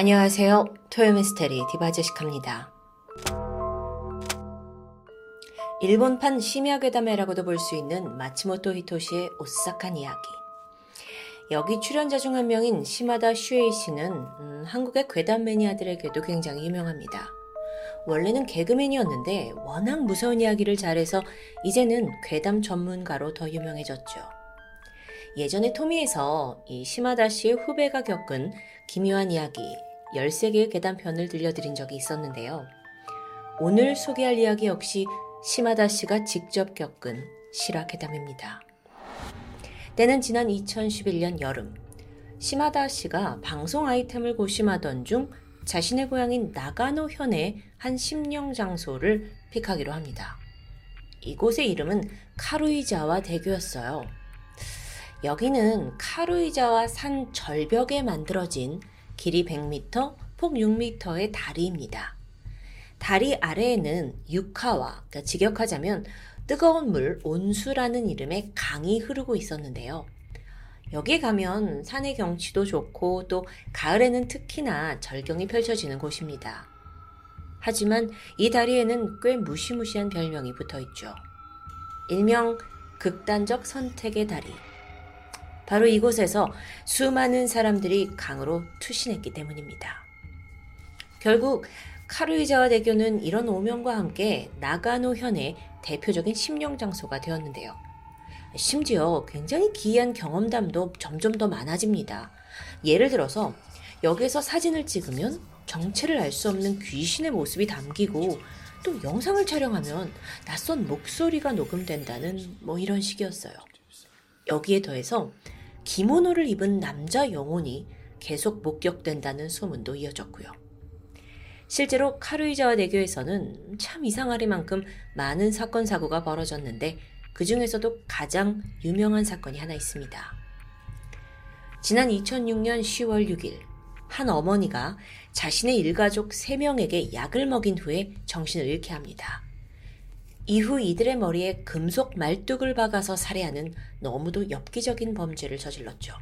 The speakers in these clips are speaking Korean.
안녕하세요. 토요미스테리 디바제시카입니다. 일본판 심야괴담회라고도 볼 수 있는 마치모토 히토시의 오싹한 이야기. 여기 출연자 중 한 명인 시마다 슈에이 씨는 음, 한국의 괴담 매니아들에게도 굉장히 유명합니다. 원래는 개그맨이었는데 워낙 무서운 이야기를 잘해서 이제는 괴담 전문가로 더 유명해졌죠. 예전에 토미에서 이 시마다 씨의 후배가 겪은 기묘한 이야기 13개의 계단편을 들려드린 적이 있었는데요. 오늘 소개할 이야기 역시 시마다 씨가 직접 겪은 실화 계담입니다. 때는 지난 2011년 여름, 시마다 씨가 방송 아이템을 고심하던 중 자신의 고향인 나가노 현의 한 심령 장소를 픽하기로 합니다. 이곳의 이름은 카루이자와 대교였어요. 여기는 카루이자와 산 절벽에 만들어진 길이 100m, 폭 6m의 다리입니다. 다리 아래에는 육하와, 그러니까 직역하자면 뜨거운 물, 온수라는 이름의 강이 흐르고 있었는데요. 여기에 가면 산의 경치도 좋고 또 가을에는 특히나 절경이 펼쳐지는 곳입니다. 하지만 이 다리에는 꽤 무시무시한 별명이 붙어 있죠. 일명 극단적 선택의 다리. 바로 이곳에서 수많은 사람들이 강으로 투신했기 때문입니다. 결국 카루이자와 대교는 이런 오명과 함께 나가노 현의 대표적인 심령 장소가 되었는데요. 심지어 굉장히 기이한 경험담도 점점 더 많아집니다. 예를 들어서 여기에서 사진을 찍으면 정체를 알 수 없는 귀신의 모습이 담기고 또 영상을 촬영하면 낯선 목소리가 녹음된다는 뭐 이런 식이었어요. 여기에 더해서 기모노를 입은 남자 영혼이 계속 목격된다는 소문도 이어졌고요. 실제로 카루이자와 대교에서는 참 이상하리만큼 많은 사건 사고가 벌어졌는데 그 중에서도 가장 유명한 사건이 하나 있습니다. 지난 2006년 10월 6일 한 어머니가 자신의 일가족 3명에게 약을 먹인 후에 정신을 잃게 합니다. 이후 이들의 머리에 금속 말뚝을 박아서 살해하는 너무도 엽기적인 범죄를 저질렀죠.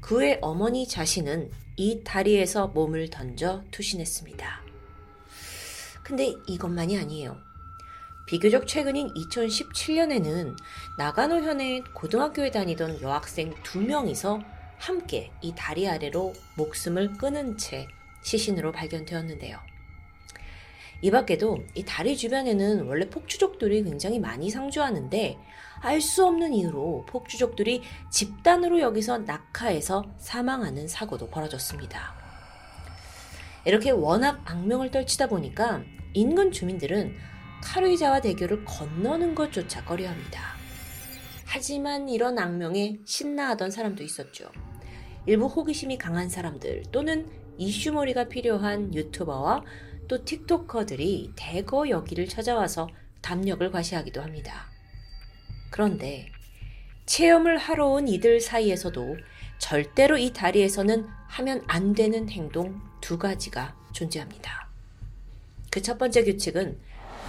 그의 어머니 자신은 이 다리에서 몸을 던져 투신했습니다. 근데 이것만이 아니에요. 비교적 최근인 2017년에는 나가노 현의 고등학교에 다니던 여학생 두 명이서 함께 이 다리 아래로 목숨을 끊은 채 시신으로 발견되었는데요. 이 밖에도 이 다리 주변에는 원래 폭주족들이 굉장히 많이 상주하는데 알 수 없는 이유로 폭주족들이 집단으로 여기서 낙하해서 사망하는 사고도 벌어졌습니다. 이렇게 워낙 악명을 떨치다 보니까 인근 주민들은 카루이자와 대교를 건너는 것조차 꺼려합니다. 하지만 이런 악명에 신나하던 사람도 있었죠. 일부 호기심이 강한 사람들 또는 이슈머리가 필요한 유튜버와 또 틱토커들이 대거 여기를 찾아와서 담력을 과시하기도 합니다. 그런데 체험을 하러 온 이들 사이에서도 절대로 이 다리에서는 하면 안 되는 행동 두 가지가 존재합니다. 그 첫 번째 규칙은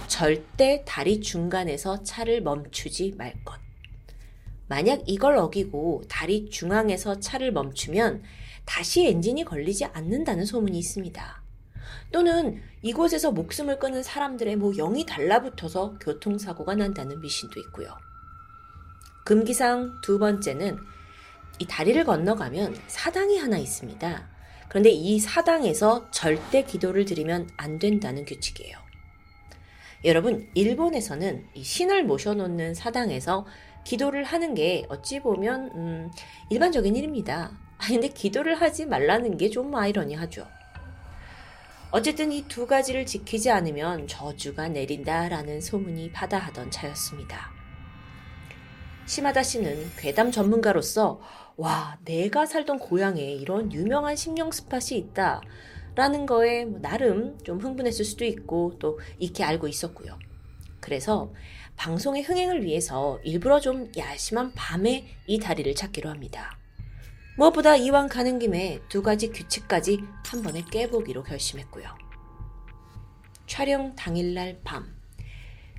절대 다리 중간에서 차를 멈추지 말 것. 만약 이걸 어기고 다리 중앙에서 차를 멈추면 다시 엔진이 걸리지 않는다는 소문이 있습니다. 또는 이곳에서 목숨을 끊은 사람들의 뭐 영이 달라붙어서 교통사고가 난다는 미신도 있고요. 금기상 두 번째는 이 다리를 건너가면 사당이 하나 있습니다. 그런데 이 사당에서 절대 기도를 드리면 안 된다는 규칙이에요. 여러분, 일본에서는 이 신을 모셔놓는 사당에서 기도를 하는 게 어찌 보면 음, 일반적인 일입니다. 아 근데 기도를 하지 말라는 게 좀 아이러니하죠. 어쨌든 이 두 가지를 지키지 않으면 저주가 내린다라는 소문이 바다하던 차였습니다. 시마다 씨는 괴담 전문가로서 와, 내가 살던 고향에 이런 유명한 심령 스팟이 있다. 라는 거에 뭐 나름 좀 흥분했을 수도 있고 또 익히 알고 있었고요. 그래서 방송의 흥행을 위해서 일부러 좀 야심한 밤에 이 다리를 찾기로 합니다. 무엇보다 이왕 가는 김에 두 가지 규칙까지 한 번에 깨보기로 결심했고요. 촬영 당일날 밤,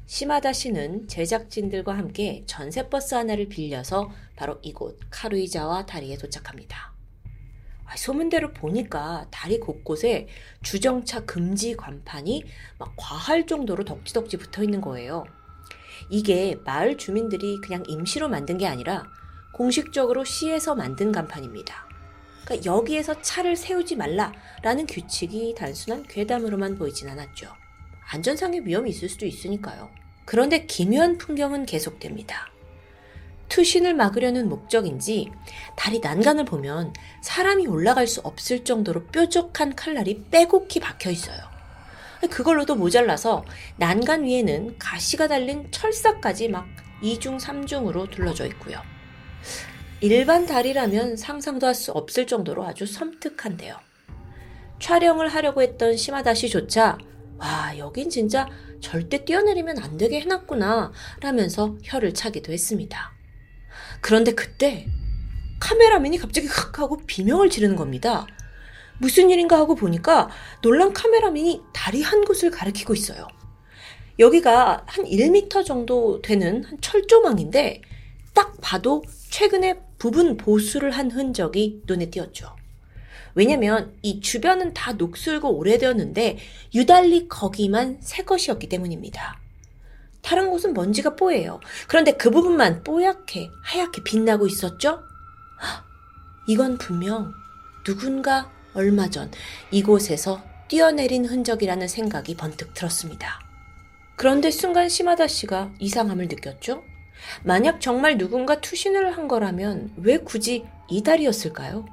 시마다 씨는 제작진들과 함께 전세버스 하나를 빌려서 바로 이곳 카루이자와 다리에 도착합니다. 소문대로 보니까 다리 곳곳에 주정차 금지 간판이 막 과할 정도로 덕지덕지 붙어 있는 거예요. 이게 마을 주민들이 그냥 임시로 만든 게 아니라 공식적으로 시에서 만든 간판입니다. 그러니까 여기에서 차를 세우지 말라라는 규칙이 단순한 괴담으로만 보이진 않았죠. 안전상의 위험이 있을 수도 있으니까요. 그런데 기묘한 풍경은 계속됩니다. 투신을 막으려는 목적인지 다리 난간을 보면 사람이 올라갈 수 없을 정도로 뾰족한 칼날이 빼곡히 박혀 있어요. 그걸로도 모자라서 난간 위에는 가시가 달린 철사까지 막 2중, 3중으로 둘러져 있고요. 일반 다리라면 상상도 할 수 없을 정도로 아주 섬뜩한데요. 촬영을 하려고 했던 시마다시조차 와, 여긴 진짜 절대 뛰어내리면 안 되게 해놨구나 라면서 혀를 차기도 했습니다. 그런데 그때 카메라맨이 갑자기 흑 하고 비명을 지르는 겁니다. 무슨 일인가 하고 보니까 놀란 카메라맨이 다리 한 곳을 가리키고 있어요. 여기가 한 1m 정도 되는 한 철조망인데 딱 봐도 최근에 부분 보수를 한 흔적이 눈에 띄었죠. 왜냐면 이 주변은 다 녹슬고 오래되었는데 유달리 거기만 새 것이었기 때문입니다. 다른 곳은 먼지가 뽀예요. 그런데 그 부분만 뽀얗게 하얗게 빛나고 있었죠? 이건 분명 누군가 얼마 전 이곳에서 뛰어내린 흔적이라는 생각이 번뜩 들었습니다. 그런데 순간 시마다 씨가 이상함을 느꼈죠? 만약 정말 누군가 투신을 한 거라면 왜 굳이 이 다리였을까요?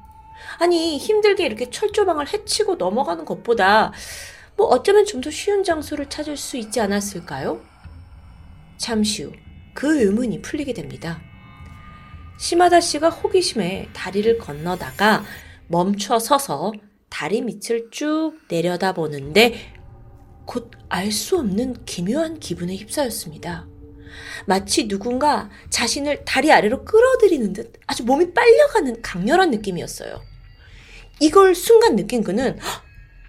아니, 힘들게 이렇게 철조망을 헤치고 넘어가는 것보다 뭐 어쩌면 좀 더 쉬운 장소를 찾을 수 있지 않았을까요? 잠시 후 그 의문이 풀리게 됩니다. 시마다 씨가 호기심에 다리를 건너다가 멈춰 서서 다리 밑을 쭉 내려다 보는데 곧 알 수 없는 기묘한 기분에 휩싸였습니다. 마치 누군가 자신을 다리 아래로 끌어들이는 듯 아주 몸이 빨려가는 강렬한 느낌이었어요. 이걸 순간 느낀 그는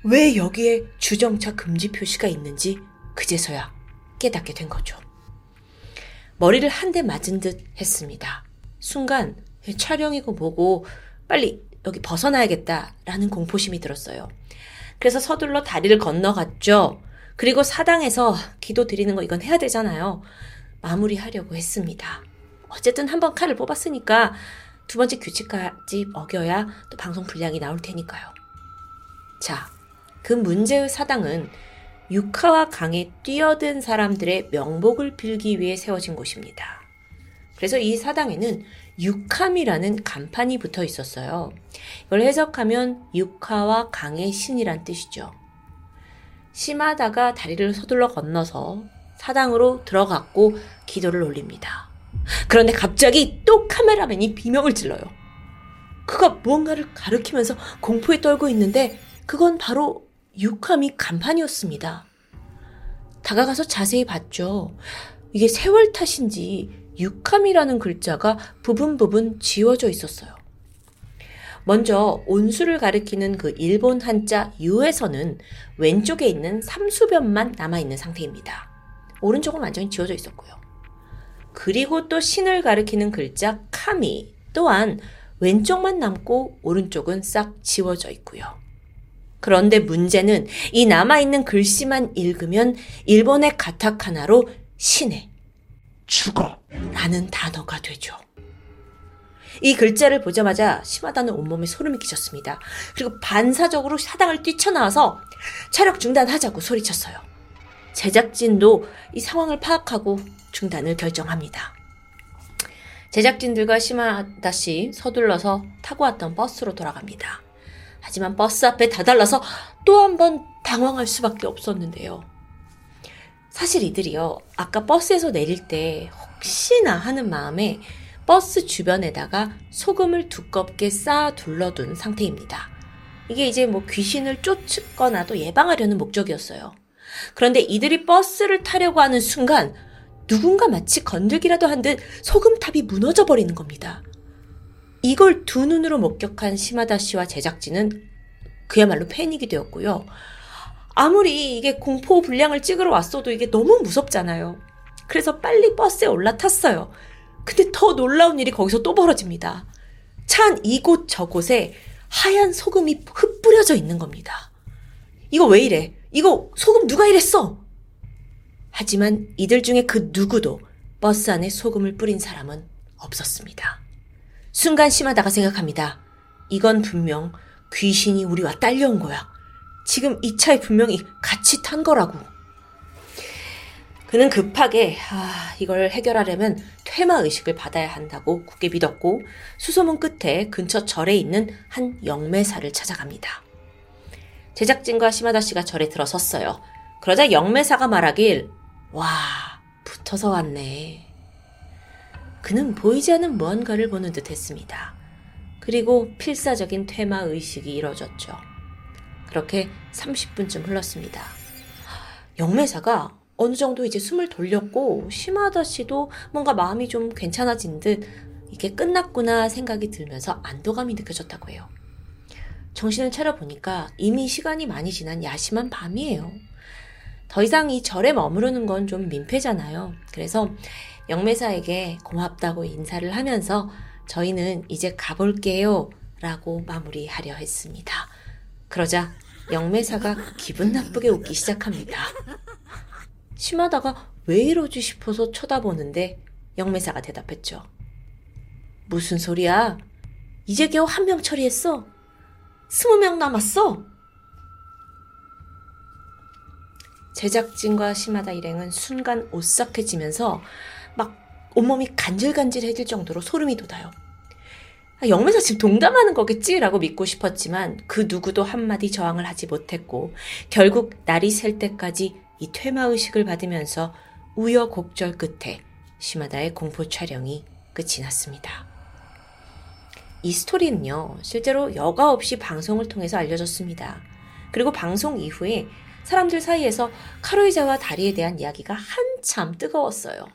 왜 여기에 주정차 금지 표시가 있는지 그제서야 깨닫게 된 거죠. 머리를 한 대 맞은 듯 했습니다. 순간 촬영이고 뭐고 빨리 여기 벗어나야겠다라는 공포심이 들었어요. 그래서 서둘러 다리를 건너갔죠. 그리고 사당에서 기도 드리는 거 이건 해야 되잖아요. 마무리하려고 했습니다. 어쨌든 한번 칼을 뽑았으니까 두 번째 규칙까지 어겨야 또 방송 분량이 나올 테니까요. 자, 그 문제의 사당은 육하와 강에 뛰어든 사람들의 명복을 빌기 위해 세워진 곳입니다. 그래서 이 사당에는 육함이라는 간판이 붙어 있었어요. 이걸 해석하면 육하와 강의 신이란 뜻이죠. 심하다가 다리를 서둘러 건너서 사당으로 들어갔고 기도를 올립니다. 그런데 갑자기 또 카메라맨이 비명을 질러요. 그가 무언가를 가리키면서 공포에 떨고 있는데 그건 바로 육함이 간판이었습니다. 다가가서 자세히 봤죠. 이게 세월 탓인지 육함이라는 글자가 부분 부분 지워져 있었어요. 먼저 온수를 가리키는 그 일본 한자 유에서는 왼쪽에 있는 삼수변만 남아있는 상태입니다. 오른쪽은 완전히 지워져 있었고요. 그리고 또 신을 가리키는 글자 카미 또한 왼쪽만 남고 오른쪽은 싹 지워져 있고요. 그런데 문제는 이 남아있는 글씨만 읽으면 일본의 가타카나로 신의 죽어 라는 단어가 되죠. 이 글자를 보자마자 시마다는 온몸에 소름이 끼쳤습니다. 그리고 반사적으로 사당을 뛰쳐나와서 촬영 중단하자고 소리쳤어요. 제작진도 이 상황을 파악하고 중단을 결정합니다. 제작진들과 시마다 씨 서둘러서 타고 왔던 버스로 돌아갑니다. 하지만 버스 앞에 다달라서 또 한 번 당황할 수밖에 없었는데요. 사실 이들이요, 아까 버스에서 내릴 때 혹시나 하는 마음에 버스 주변에다가 소금을 두껍게 쌓아 둘러둔 상태입니다. 이게 이제 뭐 귀신을 쫓거나도 예방하려는 목적이었어요. 그런데 이들이 버스를 타려고 하는 순간 누군가 마치 건들기라도 한 듯 소금탑이 무너져 버리는 겁니다. 이걸 두 눈으로 목격한 시마다 씨와 제작진은 그야말로 패닉이 되었고요. 아무리 이게 공포 분량을 찍으러 왔어도 이게 너무 무섭잖아요. 그래서 빨리 버스에 올라탔어요. 근데 더 놀라운 일이 거기서 또 벌어집니다. 찬 이곳 저곳에 하얀 소금이 흩뿌려져 있는 겁니다. 이거 왜 이래? 이거 소금 누가 이랬어? 하지만 이들 중에 그 누구도 버스 안에 소금을 뿌린 사람은 없었습니다. 순간 심하다가 생각합니다. 이건 분명 귀신이 우리와 딸려온 거야. 지금 이 차에 분명히 같이 탄 거라고. 그는 급하게 아, 이걸 해결하려면 퇴마 의식을 받아야 한다고 굳게 믿었고 수소문 끝에 근처 절에 있는 한 영매사를 찾아갑니다. 제작진과 시마다 씨가 절에 들어섰어요. 그러자 영매사가 말하길 와 붙어서 왔네. 그는 보이지 않는 무언가를 보는 듯 했습니다. 그리고 필사적인 퇴마 의식이 이뤄졌죠. 그렇게 30분쯤 흘렀습니다. 영매사가 어느 정도 이제 숨을 돌렸고 시마다 씨도 뭔가 마음이 좀 괜찮아진 듯 이게 끝났구나 생각이 들면서 안도감이 느껴졌다고 해요. 정신을 차려보니까 이미 시간이 많이 지난 야심한 밤이에요. 더 이상 이 절에 머무르는 건 좀 민폐잖아요. 그래서 영매사에게 고맙다고 인사를 하면서 저희는 이제 가볼게요. 라고 마무리하려 했습니다. 그러자 영매사가 기분 나쁘게 웃기 시작합니다. 심하다가 왜 이러지 싶어서 쳐다보는데 영매사가 대답했죠. 무슨 소리야? 이제 겨우 한 명 처리했어. 스무 명 남았어. 제작진과 심하다 일행은 순간 오싹해지면서 막 온몸이 간질간질해질 정도로 소름이 돋아요. 아, 영매사 지금 동담하는 거겠지라고 믿고 싶었지만 그 누구도 한마디 저항을 하지 못했고 결국 날이 셀 때까지 이 퇴마 의식을 받으면서 우여곡절 끝에 시마다의 공포 촬영이 끝이 났습니다. 이 스토리는요, 실제로 여과 없이 방송을 통해서 알려졌습니다. 그리고 방송 이후에 사람들 사이에서 카로이자와 다리에 대한 이야기가 한참 뜨거웠어요.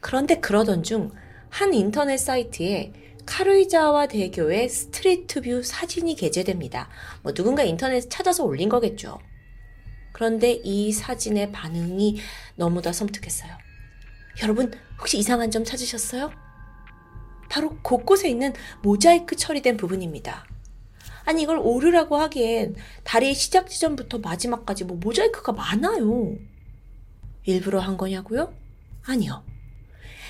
그런데 그러던 중 한 인터넷 사이트에 카루이자와 대교의 Street View 사진이 게재됩니다. 뭐 누군가 인터넷 찾아서 올린 거겠죠. 그런데 이 사진의 반응이 너무나 섬뜩했어요. 여러분, 혹시 이상한 점 찾으셨어요? 바로 곳곳에 있는 모자이크 처리된 부분입니다. 아니, 이걸 오류라고 하기엔 다리의 시작 지점부터 마지막까지 뭐 모자이크가 많아요. 일부러 한 거냐고요? 아니요.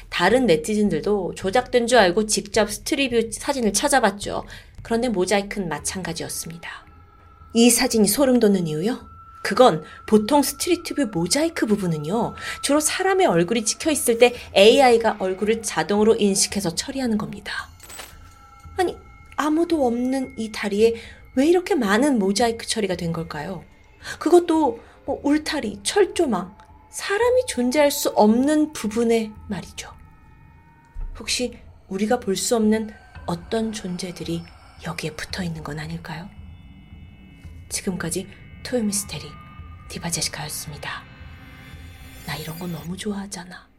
다른 네티즌들도 조작된 줄 알고 직접 Street View 사진을 찾아봤죠. 그런데 모자이크는 마찬가지였습니다. 이 사진이 소름 돋는 이유요? 그건 보통 Street View 모자이크 부분은요, 주로 사람의 얼굴이 찍혀 있을 때 AI가 얼굴을 자동으로 인식해서 처리하는 겁니다. 아니, 아무도 없는 이 다리에 왜 이렇게 많은 모자이크 처리가 된 걸까요? 그것도 뭐 울타리, 철조망, 사람이 존재할 수 없는 부분에 말이죠. 혹시 우리가 볼 수 없는 어떤 존재들이 여기에 붙어 있는 건 아닐까요? 지금까지 토요미스테리 디바제시카였습니다. 나 이런 거 너무 좋아하잖아.